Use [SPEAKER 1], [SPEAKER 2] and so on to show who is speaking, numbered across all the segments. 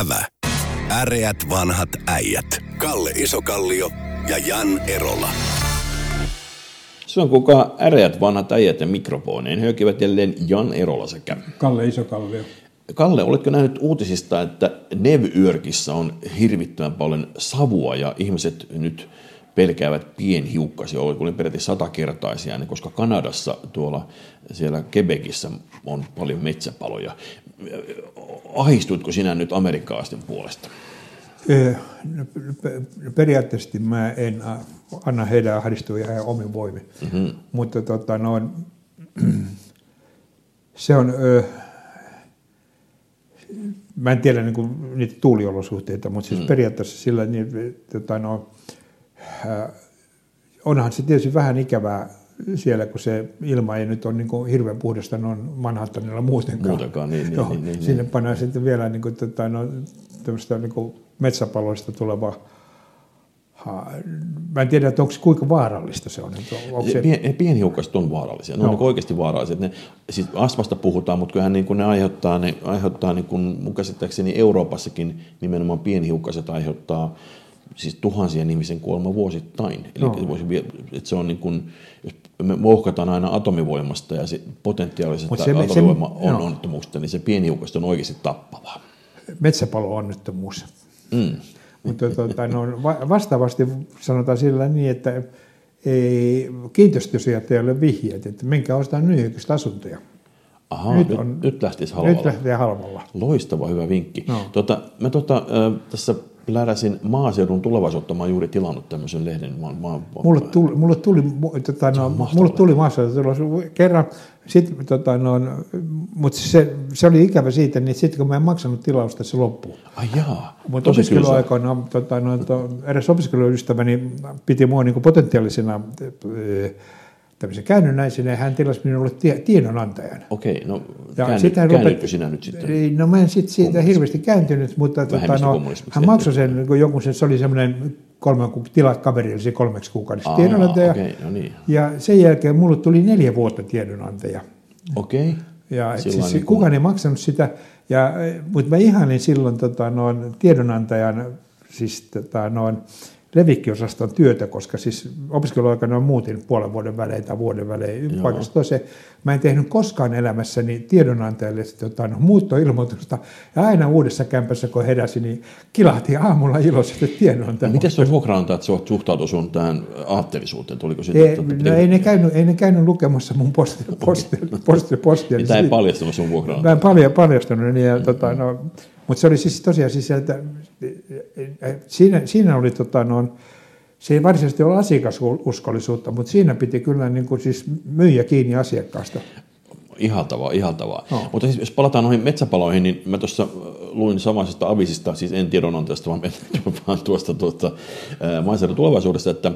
[SPEAKER 1] Ävä. Äreät vanhat äijät. Kalle Isokallio ja Jan Erola.
[SPEAKER 2] Se on kuka äreät vanhat äijät ja mikrofoneen hyökivät jälleen Jan Erola sekä
[SPEAKER 3] Kalle Isokallio.
[SPEAKER 2] Kalle, oletko nähnyt uutisista, että Nev-Yrkissä on hirvittävän paljon savua ja ihmiset nyt pelkäävät pienhiukkasia, oli peräti satakertaisia, niin koska Kanadassa tuolla siellä Quebecissä on paljon metsäpaloja. Ahistutko sinä nyt amerikkalaisten puolesta?
[SPEAKER 3] No, periaatteessa mä en anna heidän ahdistua ihan omin voimin, mm-hmm. mutta tota, no, se on, mä en tiedä niin kuin, niitä tuuliolosuhteita, mutta siis mm. periaatteessa sillä niin, tota, no, onhan se tietysti vähän ikävää siellä, kun se ilma ei nyt ole niin kuin hirveän puhdasta noin Manhattanilla muutenkaan.
[SPEAKER 2] Muutenkaan, niin, niin,
[SPEAKER 3] Joo,
[SPEAKER 2] niin, niin,
[SPEAKER 3] Sinne
[SPEAKER 2] niin.
[SPEAKER 3] pannaan sitten vielä niin kuin, tota, no, niin kuin metsäpaloista tuleva Mä en tiedä, että onko kuinka vaarallista se on. Onko se...
[SPEAKER 2] Pien, pienhiukkaset on vaarallisia. Ne no. on niin oikeasti vaarallisia. Ne, siis asvasta puhutaan, mutta kyllähän niin kuin ne aiheuttaa, ne aiheuttaa niin kuin, mun käsittääkseni Euroopassakin nimenomaan pienhiukkaset aiheuttaa siis tuhansien ihmisen kuolema vuosittain. Eli no. voisi, että se on niin kuin, jos me vouhkataan aina atomivoimasta ja se potentiaalisesti se, atomivoima se, on no. onnettomuusta, niin se pienhiukkasto on oikeasti tappava.
[SPEAKER 3] Metsäpalo-onnettomuus. Mm. Mutta tuota, no, vastaavasti sanotaan sillä niin, että ei, kiinteistösijoittajat ei ole vihjeet, että menkää ostaa New Yorkista asuntoja.
[SPEAKER 2] Aha, nyt, on, nyt lähtisi halvalla.
[SPEAKER 3] Nyt lähtee halvalla.
[SPEAKER 2] Loistava, hyvä vinkki. No. Tota, mä tota, äh, tässä läräsin maaseudun tulevaisuutta, mä oon juuri tilannut tämmöisen lehden. Mä, mä,
[SPEAKER 3] mulle tuli, mulle tuli, tota, no, mulle tuli maaseudun kerran, sit, tota, no, mutta se, se, oli ikävä siitä, niin sitten kun mä en maksanut tilausta, se loppuu.
[SPEAKER 2] Ai jaa,
[SPEAKER 3] Mutta opiskeluaikoina tota, no, to, edes opiskeluystäväni piti mua niin potentiaalisena tämmöisen käännynnäisenä ja hän tilasi minulle tie, tiedonantajan.
[SPEAKER 2] Okei, no ja käänny, käännytkö rupet, sinä nyt sitten?
[SPEAKER 3] No mä en sit siitä hirveästi kääntynyt, mutta tota, no, hän maksoi sen, kun sen, se oli semmoinen kolme, tilat kaverille kolmeksi kuukaudeksi Aa, tiedonantaja.
[SPEAKER 2] Okay, no niin.
[SPEAKER 3] Ja sen jälkeen mulle tuli neljä vuotta tiedonantaja.
[SPEAKER 2] Okei. Okay.
[SPEAKER 3] Ja siis niin kukaan ei maksanut sitä, ja, mutta mä ihanin silloin tota, noin, tiedonantajan, siis tota, noin, levikkiosaston työtä, koska siis opiskeluaikana muutin puolen vuoden välein tai vuoden välein paikasta toiseen. Mä en tehnyt koskaan elämässäni tiedonantajalle no, muuttoilmoitusta. Ja aina uudessa kämpässä, kun heräsin, niin kilahti aamulla iloisesti tiedonantaja.
[SPEAKER 2] Miten se vuokraantajat suhtautui sun tähän aatteellisuuteen? Tuliko
[SPEAKER 3] siitä, ei, että, no, ei, ne käynyt, ei ne käynyt lukemassa mun posti, posti, posti, postia.
[SPEAKER 2] Mitä ei paljastanut sun vuokraantajat?
[SPEAKER 3] Mä en paljastanut. Niin, ja, tota, no, mutta se oli siis tosiaan siis, että siinä, siinä oli tota, no, se ei varsinaisesti ole asiakasuskollisuutta, mutta siinä piti kyllä niin kuin siis myyjä kiinni asiakkaasta.
[SPEAKER 2] Ihaltavaa, ihaltavaa. No. Mutta siis, jos palataan noihin metsäpaloihin, niin mä tuossa luin samaisesta avisista, siis en tiedonantajasta, vaan, vaan tuosta tuota, maaseudun tulevaisuudesta, että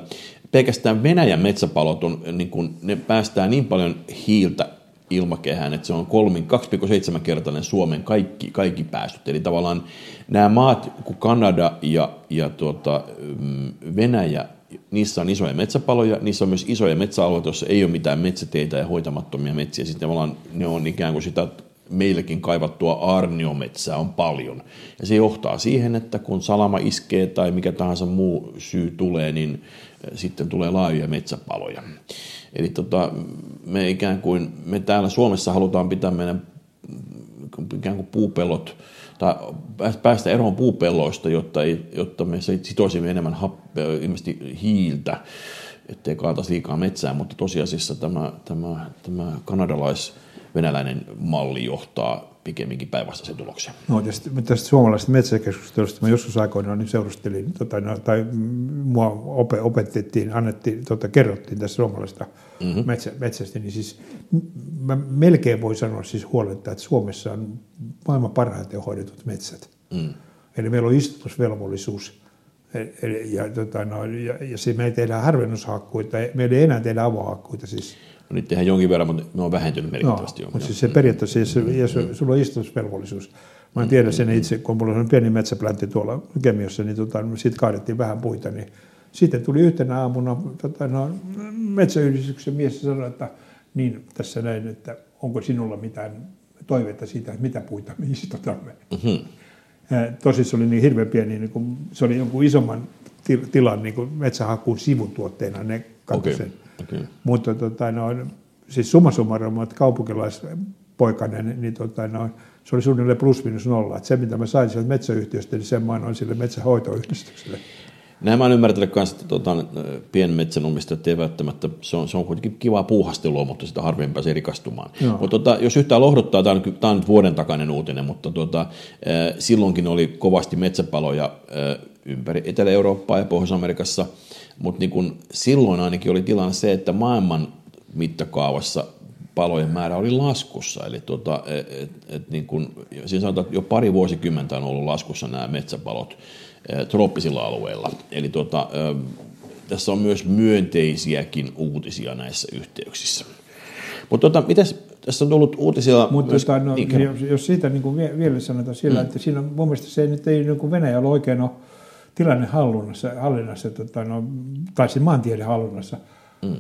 [SPEAKER 2] pelkästään Venäjän metsäpalot on, niin kun, ne päästää niin paljon hiiltä ilmakehään, että se on 2,7-kertainen Suomen kaikki, kaikki päästöt. Eli tavallaan nämä maat, kuin Kanada ja, ja tuota, mm, Venäjä, niissä on isoja metsäpaloja, niissä on myös isoja metsäalueita, joissa ei ole mitään metsäteitä ja hoitamattomia metsiä. Sitten tavallaan ne on ikään kuin sitä meillekin kaivattua arniometsää on paljon. Ja se johtaa siihen, että kun salama iskee tai mikä tahansa muu syy tulee, niin sitten tulee laajoja metsäpaloja. Eli tota, me ikään kuin, me täällä Suomessa halutaan pitää meidän ikään kuin puupellot, tai päästä eroon puupelloista, jotta, ei, jotta me sitoisimme enemmän happea, ilmeisesti hiiltä, ettei kaataisi liikaa metsää, mutta tosiasiassa tämä, tämä, tämä kanadalais-venäläinen malli johtaa pikemminkin päinvastaisen tuloksen.
[SPEAKER 3] No tästä, tästä suomalaisesta metsäkeskustelusta mä joskus aikoinaan niin seurustelin, tota, no, tai mua opetettiin, annettiin, tota, kerrottiin tästä suomalaisesta mm-hmm. metsä, metsästä, niin siis mä melkein voi sanoa siis huoletta, että Suomessa on maailman parhaiten hoidetut metsät. Mm. Eli meillä on istutusvelvollisuus, Eli, ja, tota, no, ja, ja se me ei tehdä harvennushakkuita, me ei enää tehdä avohakkuita siis
[SPEAKER 2] No niitä tehdään jonkin verran, mutta ne on vähentynyt merkittävästi.
[SPEAKER 3] No, mutta siis se periaatteessa, siis, ja se, sulla on istutusvelvollisuus. Mä en tiedä sen itse, kun mulla on pieni metsäpläntti tuolla Kemiossa, niin tota, siitä kaadettiin vähän puita, niin sitten tuli yhtenä aamuna tota, no, metsäyhdistyksen mies sanoi, että niin tässä näin, että onko sinulla mitään toivetta siitä, että mitä puita me istutamme. Mm-hmm. Tosi se oli niin hirveän pieni, niin kuin, se oli jonkun isomman tilan niin kuin metsähakkuun sivutuotteena, ne katsoi okay. sen. Okay. Mutta tota, no, siis summa summarum, että kaupunkilaispoikainen, niin tota, no, se oli suunnilleen plus minus nolla. Että se, mitä mä sain sieltä metsäyhtiöstä, niin sen mä annoin sille metsähoitoyhdistykselle.
[SPEAKER 2] Näin mä oon ymmärtänyt myös, että tuota, pienmetsänomistajat ei välttämättä, se on, se on kuitenkin kivaa puuhastelua, mutta sitä harvemmin pääsee rikastumaan. Mutta tuota, jos yhtään lohduttaa, tämä on, tämä on nyt vuoden takainen uutinen, mutta tuota, silloinkin oli kovasti metsäpaloja ympäri Etelä-Eurooppaa ja Pohjois-Amerikassa, mutta niin kun silloin ainakin oli tilanne se, että maailman mittakaavassa palojen määrä oli laskussa. Eli tuota, et, et, niin kun, siis sanotaan, että jo pari vuosikymmentä on ollut laskussa nämä metsäpalot trooppisilla alueilla. Eli tuota, tässä on myös myönteisiäkin uutisia näissä yhteyksissä. Mutta tota, mitäs, tässä on tullut uutisia...
[SPEAKER 3] Mutta myös, tota, no, niin, jos, jos siitä niin kuin vielä sanotaan sillä, mm. että siinä mun mielestä se nyt ei niin kuin Venäjällä oikein ole tilanne hallinnassa, hallinnassa tota, no, tai se maantiede hallinnassa. Mm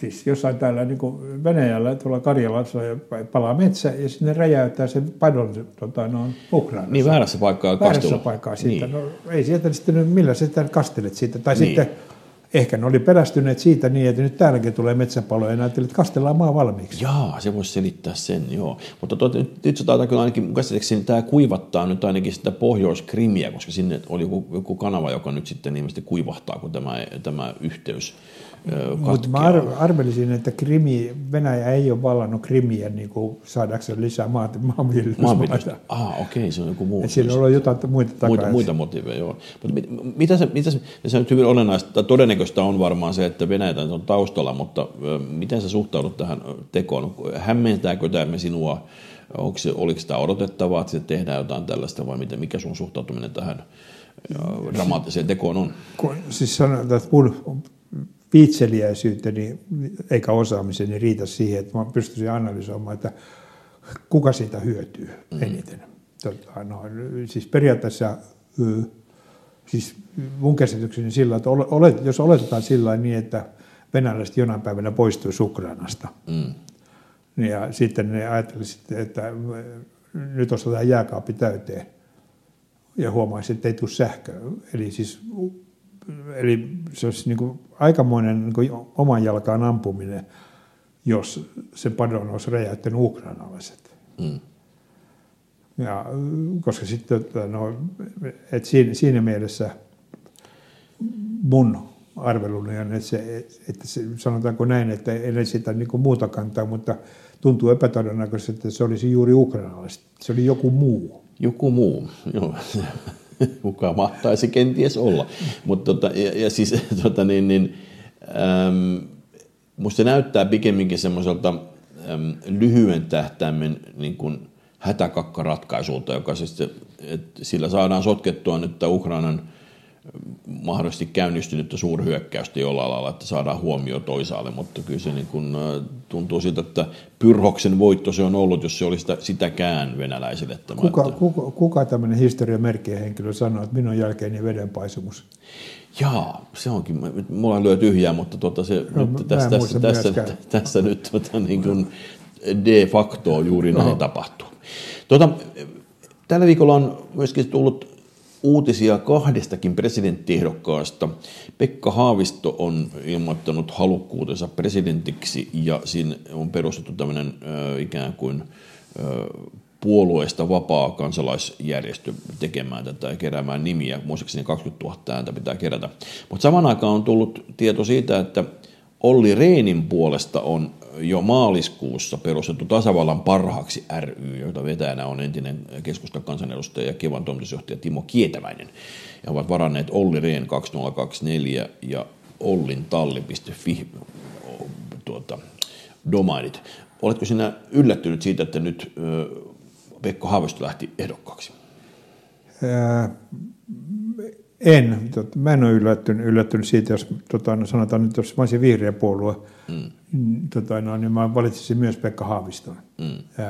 [SPEAKER 3] siis jossain täällä niin kuin Venäjällä, tuolla Karjalassa palaa metsä ja sinne räjäyttää se padon tota, no, Ukrainassa.
[SPEAKER 2] Niin väärässä paikkaa
[SPEAKER 3] Väärässä paikkaa siitä. Niin. No, ei sieltä sitten, millä sitten kastelet siitä. Tai niin. sitten ehkä ne oli pelästyneet siitä niin, että nyt täälläkin tulee metsäpaloja ja ajattelin, että kastellaan maa valmiiksi.
[SPEAKER 2] Jaa, se voisi selittää sen, joo. Mutta tuota, nyt, nyt se taitaa kyllä ainakin, käsittääkseni tämä kuivattaa nyt ainakin sitä pohjoiskrimiä, koska sinne oli joku, joku kanava, joka nyt sitten ilmeisesti kuivahtaa, kun tämä, tämä yhteys
[SPEAKER 3] mutta mä arvelisin, että Krimi, Venäjä ei ole vallannut Krimiä niin kuin saadakseen lisää maat, maanviljelysmaita.
[SPEAKER 2] Ah, okei, okay, se on joku muu.
[SPEAKER 3] Et siinä on jotain muita takaa.
[SPEAKER 2] Muita, muita motiiveja, joo. Mutta mit, mitä se, mitä se, se on hyvin olennaista, todennäköistä on varmaan se, että Venäjä on taustalla, mutta miten sä suhtaudut tähän tekoon? Hämmentääkö tämä sinua? Onko se, oliko tämä odotettavaa, että se tehdään jotain tällaista vai miten, mikä sun suhtautuminen tähän dramaattiseen tekoon on?
[SPEAKER 3] Kun, siis sanotaan, että mun viitseliäisyyteni eikä osaamiseni riitä siihen, että mä pystyisin analysoimaan, että kuka siitä hyötyy mm. eniten. Tota, no, siis periaatteessa siis mun käsitykseni sillä, että olet, jos oletetaan sillä niin, että venäläiset jonain päivänä poistuisi Ukrainasta, mm. ja sitten ne ajattelisivat, että nyt ostetaan jääkaappi täyteen, ja huomaisi, että ei tule sähköä. Eli siis eli se olisi niin kuin aikamoinen niin kuin oman jalkaan ampuminen, jos se padon olisi räjäyttänyt ukrainalaiset. Mm. Ja, koska sitten, no, et siinä, siinä mielessä mun arveluni on, että, se, että se, sanotaanko näin, että en esitä niin kuin muuta kantaa, mutta tuntuu epätodennäköisesti, että se olisi juuri ukrainalaiset. Se oli joku muu.
[SPEAKER 2] Joku muu, joo. kuka mahtaisi kenties olla. Mutta tota, ja, ja siis tota, niin, niin, äm, musta näyttää pikemminkin semmoiselta lyhyen tähtäimen niin kuin hätäkakkaratkaisulta, joka siis, että sillä saadaan sotkettua nyt Ukrainan – mahdollisesti käynnistynyttä suurhyökkäystä jollain lailla, että saadaan huomio toisaalle, mutta kyllä se niin kuin, tuntuu siltä, että Pyrhoksen voitto se on ollut, jos se olisi sitä, sitäkään venäläisille. Tämä,
[SPEAKER 3] kuka, että... kuka, kuka tämmöinen historiamerkkien henkilö sanoo, että minun jälkeeni vedenpaisumus?
[SPEAKER 2] Jaa, se onkin. Mulla lyö tyhjää, mutta tuota se, no, nyt, tässä, tässä, tässä, tässä nyt tuota, niin kuin de facto juuri näin no. tapahtuu. Tuota, tällä viikolla on myöskin tullut uutisia kahdestakin presidenttiehdokkaasta. Pekka Haavisto on ilmoittanut halukkuutensa presidentiksi ja siinä on perustettu tämmöinen ikään kuin puolueesta vapaa kansalaisjärjestö tekemään tätä ja keräämään nimiä. Muistaakseni 20 000 ääntä pitää kerätä. Mutta saman aikaan on tullut tieto siitä, että Olli Reenin puolesta on jo maaliskuussa perustettu tasavallan parhaaksi ry, jota vetäjänä on entinen keskustan kansanedustaja ja Kevan toimitusjohtaja Timo Kietäväinen. Ja ovat varanneet Olli Rehn 2024 ja ollintalli.fi tuota, domainit. Oletko sinä yllättynyt siitä, että nyt Pekko Haavisto lähti ehdokkaaksi?
[SPEAKER 3] En. Tot, mä en ole yllättynyt, yllättynyt siitä, jos tota, no sanotaan nyt, jos mä olisin vihreä puolue, mm. tota, no, niin mä valitsisin myös Pekka Haaviston. Mm.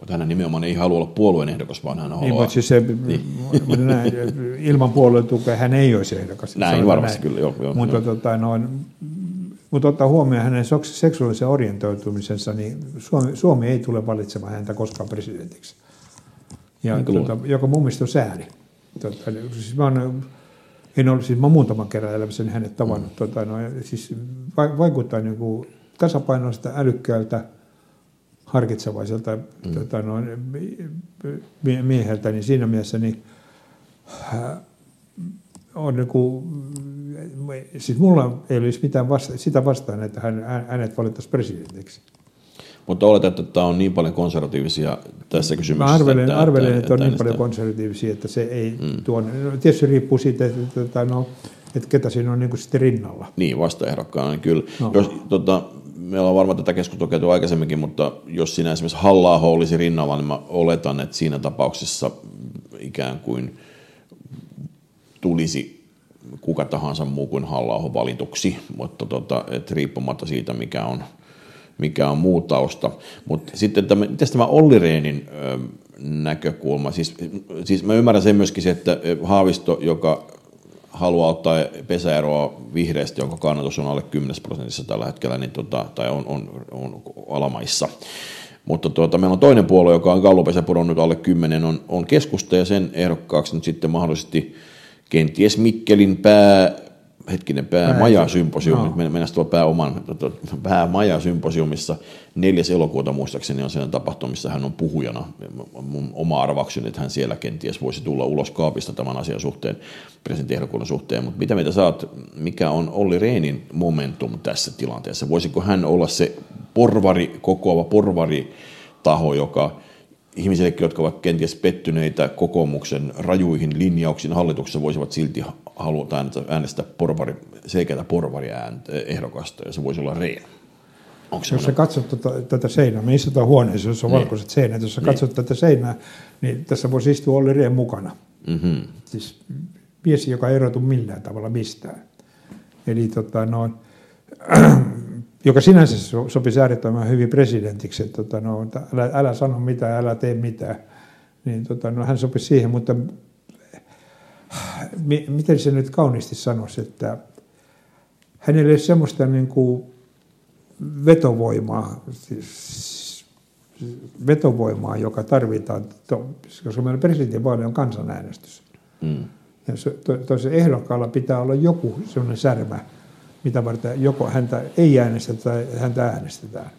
[SPEAKER 2] mutta hän nimenomaan ei halua olla puolueen ehdokas, vaan hän
[SPEAKER 3] haluaa... Niin, siis se, niin. näin, ilman puolueen tukea hän ei olisi ehdokas.
[SPEAKER 2] Näin varmasti näin. kyllä, joo. joo
[SPEAKER 3] mutta,
[SPEAKER 2] joo.
[SPEAKER 3] Tota, no, mutta ottaa huomioon hänen seksuaalisen orientoitumisensa, niin Suomi, Suomi ei tule valitsemaan häntä koskaan presidentiksi. ja, tuota, joka mun mielestä on sääli. Tuota, siis mä oon, en ollut, siis mä muutaman kerran elämässäni hänet tavannut. Mm. Tuota, no, siis vaikuttaa niin kuin tasapainoista, älykkäältä, harkitsevaiselta mm. tuota, no, mieheltä, niin siinä mielessä niin, äh, on niin kuin, siis mulla ei olisi mitään vasta, sitä vastaan, että hän, hänet valittaisi presidentiksi.
[SPEAKER 2] Mutta oletan, että tämä on niin paljon konservatiivisia tässä kysymyksessä.
[SPEAKER 3] Mä arvelen, että, arvelen, että, että on niin paljon konservatiivisia, että se ei mm. tuon, no, tietysti riippuu siitä, että, että, no, että ketä siinä on niin kuin sitten rinnalla.
[SPEAKER 2] Niin, vastaehdokkaana, niin kyllä. No. Jos, tota, meillä on varmaan tätä keskustelua käyty aikaisemminkin, mutta jos sinä esimerkiksi halla olisi rinnalla, niin mä oletan, että siinä tapauksessa ikään kuin tulisi kuka tahansa muu kuin halla valituksi, mutta tota, et riippumatta siitä, mikä on, mikä on muu tausta. Mutta sitten tämä, miten tämä Olli Rehnin ö, näkökulma, siis, siis mä ymmärrän sen myöskin se, että Haavisto, joka haluaa ottaa pesäeroa vihreästä, jonka kannatus on alle 10 prosentissa tällä hetkellä, niin tota, tai on, on, on alamaissa. Mutta tuota, meillä on toinen puolue, joka on Gallupesä pudonnut alle 10, on, on keskusta ja sen ehdokkaaksi nyt sitten mahdollisesti kenties Mikkelin pää hetkinen päämajasymposiumi, no. mennään tuolla pääoman, päämajasymposiumissa 4. elokuuta muistaakseni on sen tapahtuma, missä hän on puhujana. Mun oma arvaukseni, että hän siellä kenties voisi tulla ulos kaapista tämän asian suhteen, presidenttiehdokkuuden suhteen, mutta mitä mitä saat, mikä on Olli Rehnin momentum tässä tilanteessa? Voisiko hän olla se porvari, kokoava porvari taho, joka ihmisillekin, jotka ovat kenties pettyneitä kokoomuksen rajuihin linjauksiin hallituksessa, voisivat silti haluta äänestää porvari, selkeätä porvari ehdokasta, ja se voisi olla Rehn.
[SPEAKER 3] Onko jos sä katsot tuota, tätä seinää, me istutaan huoneessa, jossa on niin. valkoiset seinät, jos sä niin. katsot tätä seinää, niin tässä voisi istua Olli Rehn mukana. Mm-hmm. Siis mies, joka ei erotu millään tavalla mistään. Eli tota, no, joka sinänsä sopisi äärettömän hyvin presidentiksi, että tota, no, älä, älä sano mitään, älä tee mitään. Niin, tota, no, hän sopisi siihen, mutta miten se nyt kauniisti sanoisi, että hänellä ei semmoista niin kuin vetovoimaa, siis vetovoimaa, joka tarvitaan, koska meillä presidentinvaali on kansanäänestys. Mm. Ja toisen ehdokkaalla pitää olla joku sellainen särmä, mitä varten joko häntä ei äänestetä tai häntä äänestetään.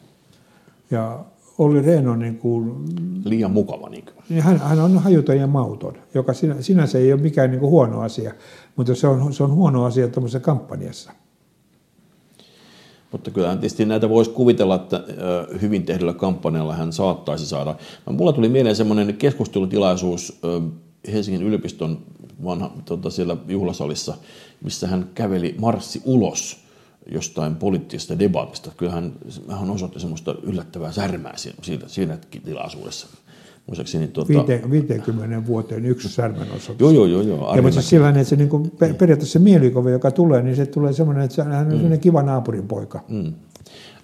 [SPEAKER 3] Ja Olli Rehn on niin kuin,
[SPEAKER 2] liian mukava.
[SPEAKER 3] Niin kuin. Hän, hän on hajuton ja mauton, joka sinä, sinänsä ei ole mikään niin kuin huono asia, mutta se on, se on huono asia tuollaisessa kampanjassa.
[SPEAKER 2] Mutta kyllähän tietysti näitä voisi kuvitella, että hyvin tehdyllä kampanjalla hän saattaisi saada. Mulla tuli mieleen semmoinen keskustelutilaisuus Helsingin yliopiston vanha, tota, siellä juhlasalissa, missä hän käveli marssi ulos jostain poliittisesta debatista. Kyllähän hän osoitti semmoista yllättävää särmää siinä, siinä tilaisuudessa.
[SPEAKER 3] Muistaakseni, tuota... 50 vuoteen yksi särmän osoitus.
[SPEAKER 2] Joo, joo, joo. joo
[SPEAKER 3] ja mutta sillä että se niin kuin, periaatteessa se mielikuva, joka tulee, niin se tulee semmoinen, että hän on mm. kiva naapurin poika. Mm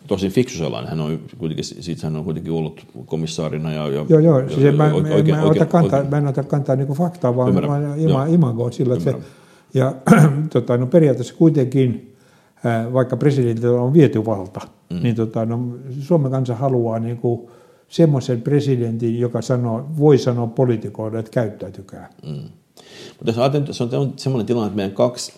[SPEAKER 2] tosi fiksu sellainen. Hän on kuitenkin, siitä hän on kuitenkin ollut komissaarina. Ja, ja,
[SPEAKER 3] joo, joo. Siis ja, mä, oikein, mä, oikein, kantaa, oikein. mä en ota kantaa niin faktaa, vaan, Ymmärrän. ima, imagoa sillä, että se, ja tota, no periaatteessa kuitenkin, vaikka presidentillä on viety valta, mm. niin tota, no, Suomen kansa haluaa niin kuin, semmoisen presidentin, joka sanoo, voi sanoa poliitikoille, että käyttäytykää. Mm.
[SPEAKER 2] Mutta jos ajatellaan, se on semmoinen tilanne, että meidän kaksi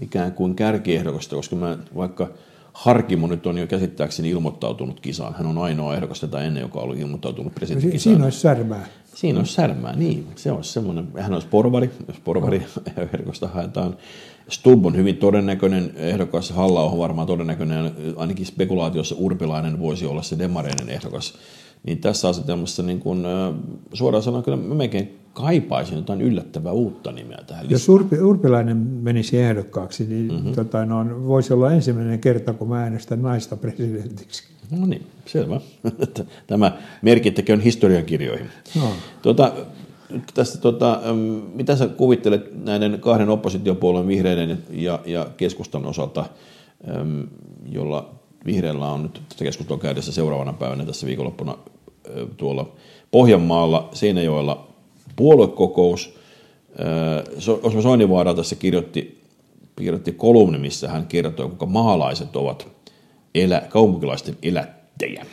[SPEAKER 2] ikään kuin kärkiehdokasta, koska mä vaikka – Harkimo nyt on jo käsittääkseni ilmoittautunut kisaan. Hän on ainoa ehdokas tätä ennen, joka on ollut ilmoittautunut presidenttikisaan.
[SPEAKER 3] Siinä olisi särmää.
[SPEAKER 2] Siinä olisi särmää, niin. Se olisi semmoinen, hän olisi porvari, jos porvari no. ehdokosta haetaan. Stubb on hyvin todennäköinen ehdokas, halla on varmaan todennäköinen, ainakin spekulaatiossa Urpilainen voisi olla se demareinen ehdokas. Niin tässä asetelmassa niin kun, suoraan sanoen kyllä mä melkein kaipaisin jotain yllättävää uutta nimeä tähän
[SPEAKER 3] listaan. Jos Urpi, Urpilainen menisi ehdokkaaksi, niin mm-hmm. tota, no, voisi olla ensimmäinen kerta, kun mä äänestän naista presidentiksi.
[SPEAKER 2] No niin, selvä. Tämä merkittäköön historiankirjoihin. No. Tota, tästä, tota, mitä sä kuvittelet näiden kahden oppositiopuolueen vihreiden ja, ja keskustan osalta, jolla vihreällä on nyt tätä keskustelua käydessä seuraavana päivänä tässä viikonloppuna tuolla Pohjanmaalla, Seinäjoella puoluekokous. Osmo Soinivaara tässä kirjoitti, kirjoitti kolumni, missä hän kertoi, kuinka maalaiset ovat elä, kaupunkilaisten elättejä.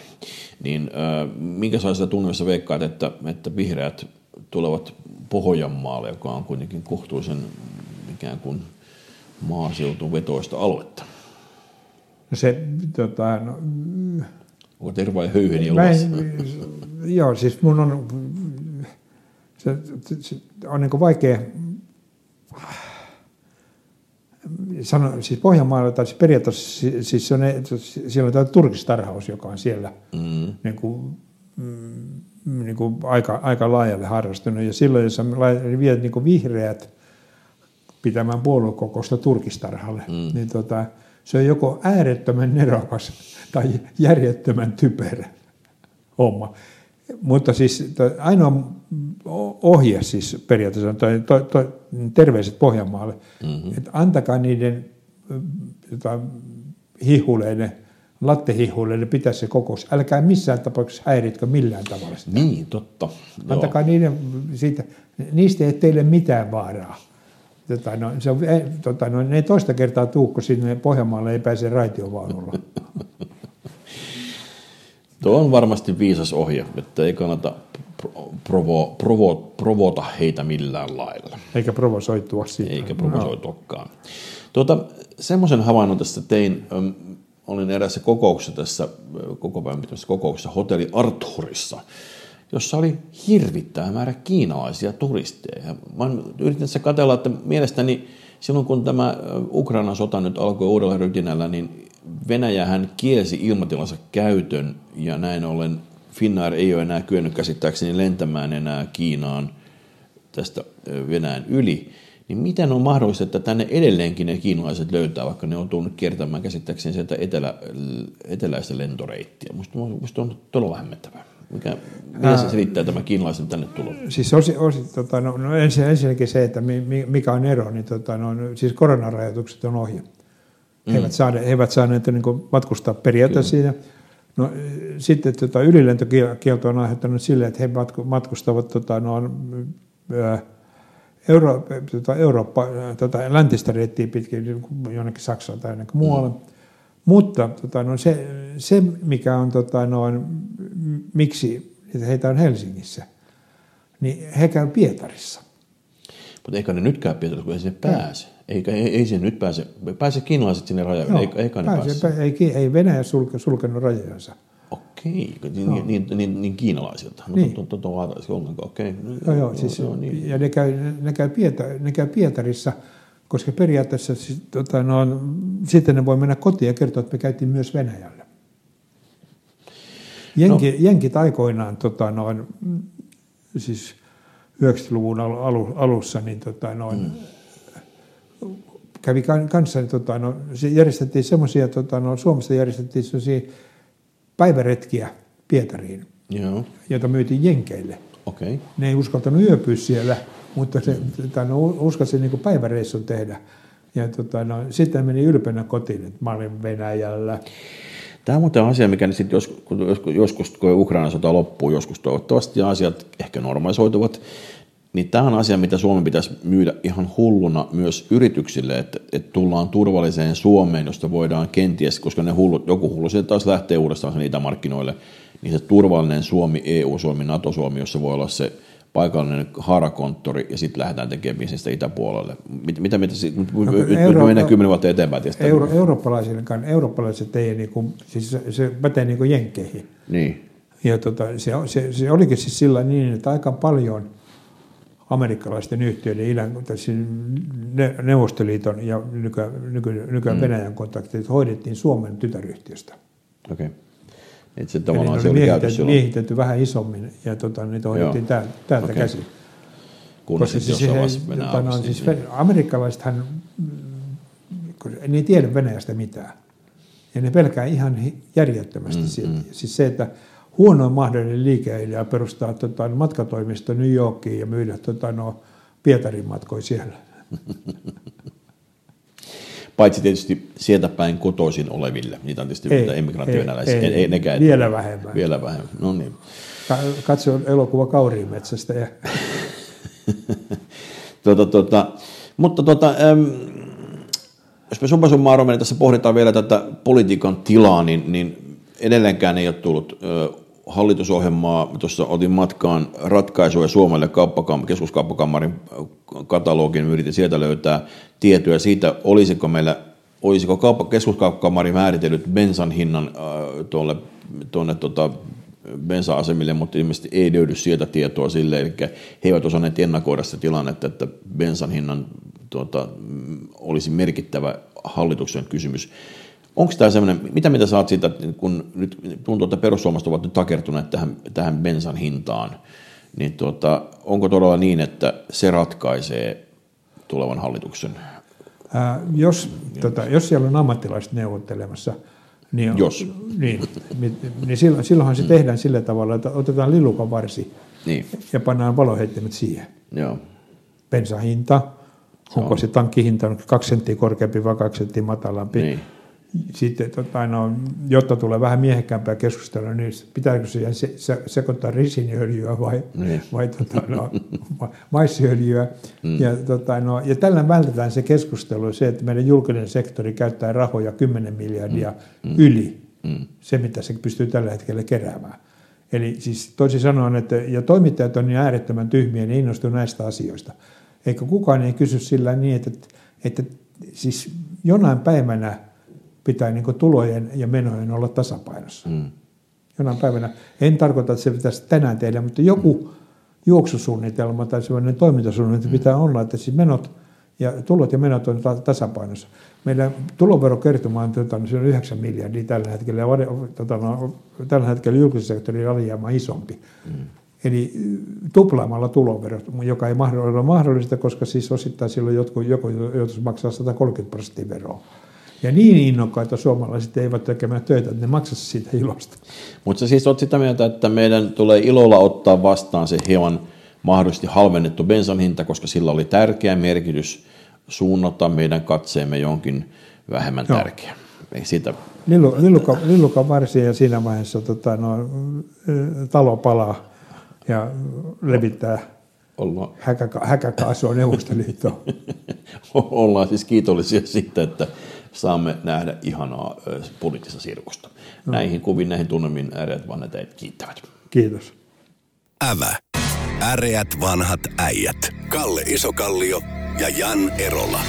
[SPEAKER 2] Niin minkä sellaisessa tunnelmassa veikkaat, että, että vihreät tulevat Pohjanmaalle, joka on kuitenkin kohtuullisen ikään kuin maaseutuvetoista aluetta.
[SPEAKER 3] No se, tota, no,
[SPEAKER 2] Onko terva ja höyheni ilmassa?
[SPEAKER 3] Joo, siis mun on, se, se on niin vaikea sano, siis Pohjanmaalla, tai siis periaatteessa siis on, siellä on tämä turkistarhaus, joka on siellä mm. niin kuin, mm, niin kuin aika, aika laajalle harrastunut. Ja silloin, jos viet niin vihreät pitämään puoluekokousta turkistarhalle, mm. niin tota, se on joko äärettömän nerokas tai järjettömän typerä homma. Mutta siis ainoa ohje siis periaatteessa on toi, toi, toi, terveiset Pohjanmaalle, mm-hmm. että antakaa niiden jota, hihuleille, lattehihuleille pitää se kokous. Älkää missään tapauksessa häiritkö millään tavalla sitä.
[SPEAKER 2] Niin, totta.
[SPEAKER 3] Antakaa niiden, siitä, niistä ei teille mitään vaaraa. Tota, no, se on, tota, no, ne toista kertaa tuukko sinne Pohjanmaalle ei pääse raitiovaunulla.
[SPEAKER 2] Tuo on varmasti viisas ohje, että ei kannata provo, provo, provota heitä millään lailla.
[SPEAKER 3] Eikä provosoitua siitä.
[SPEAKER 2] Eikä provosoituakaan. No. Tuota, semmoisen havainnon tässä tein, olin erässä kokouksessa tässä, koko päivän kokouksessa hotelli Arthurissa, jossa oli hirvittävä määrä kiinalaisia turisteja. Mä yritin tässä katsella, että mielestäni silloin kun tämä Ukrainan sota nyt alkoi uudella rytinällä, niin Venäjähän kielsi ilmatilansa käytön ja näin ollen Finnair ei ole enää kyennyt käsittääkseni lentämään enää Kiinaan tästä Venäjän yli. Niin miten on mahdollista, että tänne edelleenkin ne kiinalaiset löytää, vaikka ne on tullut kiertämään käsittääkseni sieltä etelä, eteläistä lentoreittiä? Musta on todella hämmentävää. Mikä, mitä se selittää tämä kiinalaisen tänne tulo?
[SPEAKER 3] Siis osi, osi, tota, no, no ensin, ensinnäkin se, että mikä on ero, niin tota, no, siis koronarajoitukset on. He mm. eivät saaneet, he eivät saaneet niin matkustaa periaatteessa siinä. No, sitten tota, ylilentokielto on aiheuttanut sille, että he matkustavat tota, no, Euro, tota, Eurooppa, tota, läntistä reittiä pitkin jonnekin Saksaan tai jonnekin muualle. Mm. Mutta tota, no, se, se, mikä on, tota, no, miksi heitä on Helsingissä, niin he käy Pietarissa.
[SPEAKER 2] Mutta eikä ne nyt käy Pietarissa, kun ei sinne pääse. Eikä, ei, ei se nyt pääse, pääse kiinalaiset sinne rajoille, Joo, eikä, eikä ne pääse.
[SPEAKER 3] pääse. Ei, ei Venäjä sulke, sulkenut rajojansa.
[SPEAKER 2] Okei, niin, no. niin, niin, niin kiinalaisilta. No, niin. Tuo to, ollenkaan, okei.
[SPEAKER 3] Joo, joo, siis, joo, niin. ja ne käy, ne, käy Pietar, ne käy Pietarissa, koska periaatteessa siis, tota, no, sitten ne voi mennä kotiin ja kertoa, että me käytiin myös Venäjälle. Jenki, no. Jenkit aikoinaan, tota, noin, siis 90-luvun alussa, niin tota, noin, mm kävi kanssa, niin tota, no, se järjestettiin semmoisia, tota, no, Suomessa järjestettiin semmoisia päiväretkiä Pietariin, Joo. joita myytiin Jenkeille.
[SPEAKER 2] Okay.
[SPEAKER 3] Ne ei uskaltanut yöpyä siellä, mutta se, tota, no, uskalsi niin päiväreissun tehdä. Ja tota, no, sitten meni ylpeänä kotiin, että mä olin Venäjällä.
[SPEAKER 2] Tämä on muuten asia, mikä sitten joskus, joskus, kun Ukraina sota loppuu, joskus toivottavasti asiat ehkä normalisoituvat, niin tämä on asia, mitä Suomen pitäisi myydä ihan hulluna myös yrityksille, että, että tullaan turvalliseen Suomeen, josta voidaan kenties, koska ne hullut, joku hullu sieltä taas lähtee uudestaan niitä markkinoille, niin se turvallinen Suomi, EU-Suomi, NATO-Suomi, jossa voi olla se paikallinen harakonttori ja sitten lähdetään tekemään bisnestä itäpuolelle. Mitä, mitä, mitä no, Euro- mennään kymmenen vuotta eteenpäin tietysti.
[SPEAKER 3] Euro, eurooppalaiset ei, niin kuin, siis se, se pätee niin kuin jenkkeihin.
[SPEAKER 2] Niin.
[SPEAKER 3] Ja tota, se, se, se, olikin siis sillä niin, että aika paljon – amerikkalaisten yhtiöiden, idän, Neuvostoliiton ja nykyään, nyky, nykyään mm. Venäjän kontaktit hoidettiin Suomen tytäryhtiöstä.
[SPEAKER 2] Okei. Okay. Että se tavallaan se oli miehitetty,
[SPEAKER 3] miehitetty vähän isommin ja tota, niitä hoidettiin täältä, täältä okay. käsin.
[SPEAKER 2] Kunnes Koska siis,
[SPEAKER 3] he, tota, no, siis amerikkalaisethan, ne ei tiedä Venäjästä mitään. Ja ne pelkää ihan järjettömästi mm, siitä. Mm. Siis se, että huonoin mahdollinen liikeidea perustaa tota, matkatoimisto New Yorkiin ja myydä tota, no, Pietarin matkoja siellä.
[SPEAKER 2] Paitsi tietysti sieltä päin kotoisin oleville. Niitä on tietysti ei, emigrantti-venäläisiä. Ei, ei, ei, nekään,
[SPEAKER 3] vielä vähemmän.
[SPEAKER 2] Vielä vähemmän, no niin.
[SPEAKER 3] Katso elokuva Kauriimetsästä. Ja...
[SPEAKER 2] tuota, tuota, mutta tuota, äm, jos me summa summarum, tässä pohditaan vielä tätä politiikan tilaa, niin, niin edelleenkään ei ole tullut ö, hallitusohjelmaa, tuossa otin matkaan ratkaisuja Suomelle kauppakam- keskuskauppakamarin katalogin, yritin sieltä löytää tietoja siitä, olisiko meillä olisiko kauppa, keskuskauppakamari määritellyt bensan hinnan äh, tuolle, tuonne tota, bensa-asemille, mutta ilmeisesti ei löydy sieltä tietoa sille, eli he eivät osanneet ennakoida sitä tilannetta, että bensan hinnan tuota, olisi merkittävä hallituksen kysymys. Onko tämä sellainen, mitä mitä saat siitä, kun nyt tuntuu, että perussuomalaiset ovat nyt takertuneet tähän, tähän bensan hintaan, niin tuota, onko todella niin, että se ratkaisee tulevan hallituksen?
[SPEAKER 3] Ää, jos, tota, jos siellä on ammattilaiset neuvottelemassa, niin,
[SPEAKER 2] jos.
[SPEAKER 3] niin, niin, niin silloin, silloinhan se mm. tehdään sillä tavalla, että otetaan lilukan varsi niin. ja pannaan valoheittimet siihen.
[SPEAKER 2] Joo.
[SPEAKER 3] Bensahinta, onko se tankkihinta kaksi senttiä korkeampi vai kaksi senttiä matalampi. Niin sitten, tota, no, jotta tulee vähän miehekkäämpää keskustelua, niin pitääkö se, se, se sekoittaa risiniöljyä vai, niin. vai tota, no, maissiöljyä. Mm. Ja, tota, no, ja tällä vältetään se keskustelu, se, että meidän julkinen sektori käyttää rahoja 10 miljardia mm. mm. yli mm. se, mitä se pystyy tällä hetkellä keräämään. Eli siis toisin sanoen, että ja toimittajat on niin äärettömän tyhmiä, niin innostuu näistä asioista. Eikä kukaan ei kysy sillä niin, että, että siis jonain päivänä – pitää niin tulojen ja menojen olla tasapainossa. Mm. Jonain päivänä, en tarkoita, että se pitäisi tänään tehdä, mutta joku juoksusuunnitelma tai sellainen toimintasuunnitelma mm. pitää olla, että siis menot ja tulot ja menot on tasapainossa. Meidän tuloverokertoma on, tota, se on 9 miljardia tällä hetkellä ja tota, no, tällä hetkellä julkisen sektorin alijäämä isompi. Mm. Eli tuplaamalla tuloverot, joka ei ole mahdollista, koska siis osittain silloin jotkut, joku joutuisi maksaa 130 prosenttia veroa. Ja niin innokkaita suomalaiset eivät tekemään töitä, että ne maksaisi siitä ilosta.
[SPEAKER 2] Mutta sä siis olet sitä mieltä, että meidän tulee ilolla ottaa vastaan se hieman mahdollisesti halvennettu bensan hinta, koska sillä oli tärkeä merkitys suunnata meidän katseemme jonkin vähemmän Joo. tärkeä. Ei siitä...
[SPEAKER 3] Lillu, lilluka, lilluka varsi ja siinä vaiheessa tota, no, talo palaa ja levittää Ollaan. Häkäka, häkäkaasua Neuvostoliittoon.
[SPEAKER 2] Ollaan siis kiitollisia siitä, että saamme nähdä ihanaa poliittista sirkusta. No. Näihin kuvin, näihin tunnelmiin äreät vanhat äijät kiittävät.
[SPEAKER 3] Kiitos.
[SPEAKER 1] Ävä. Äreät vanhat äijät. Kalle Isokallio ja Jan Erola.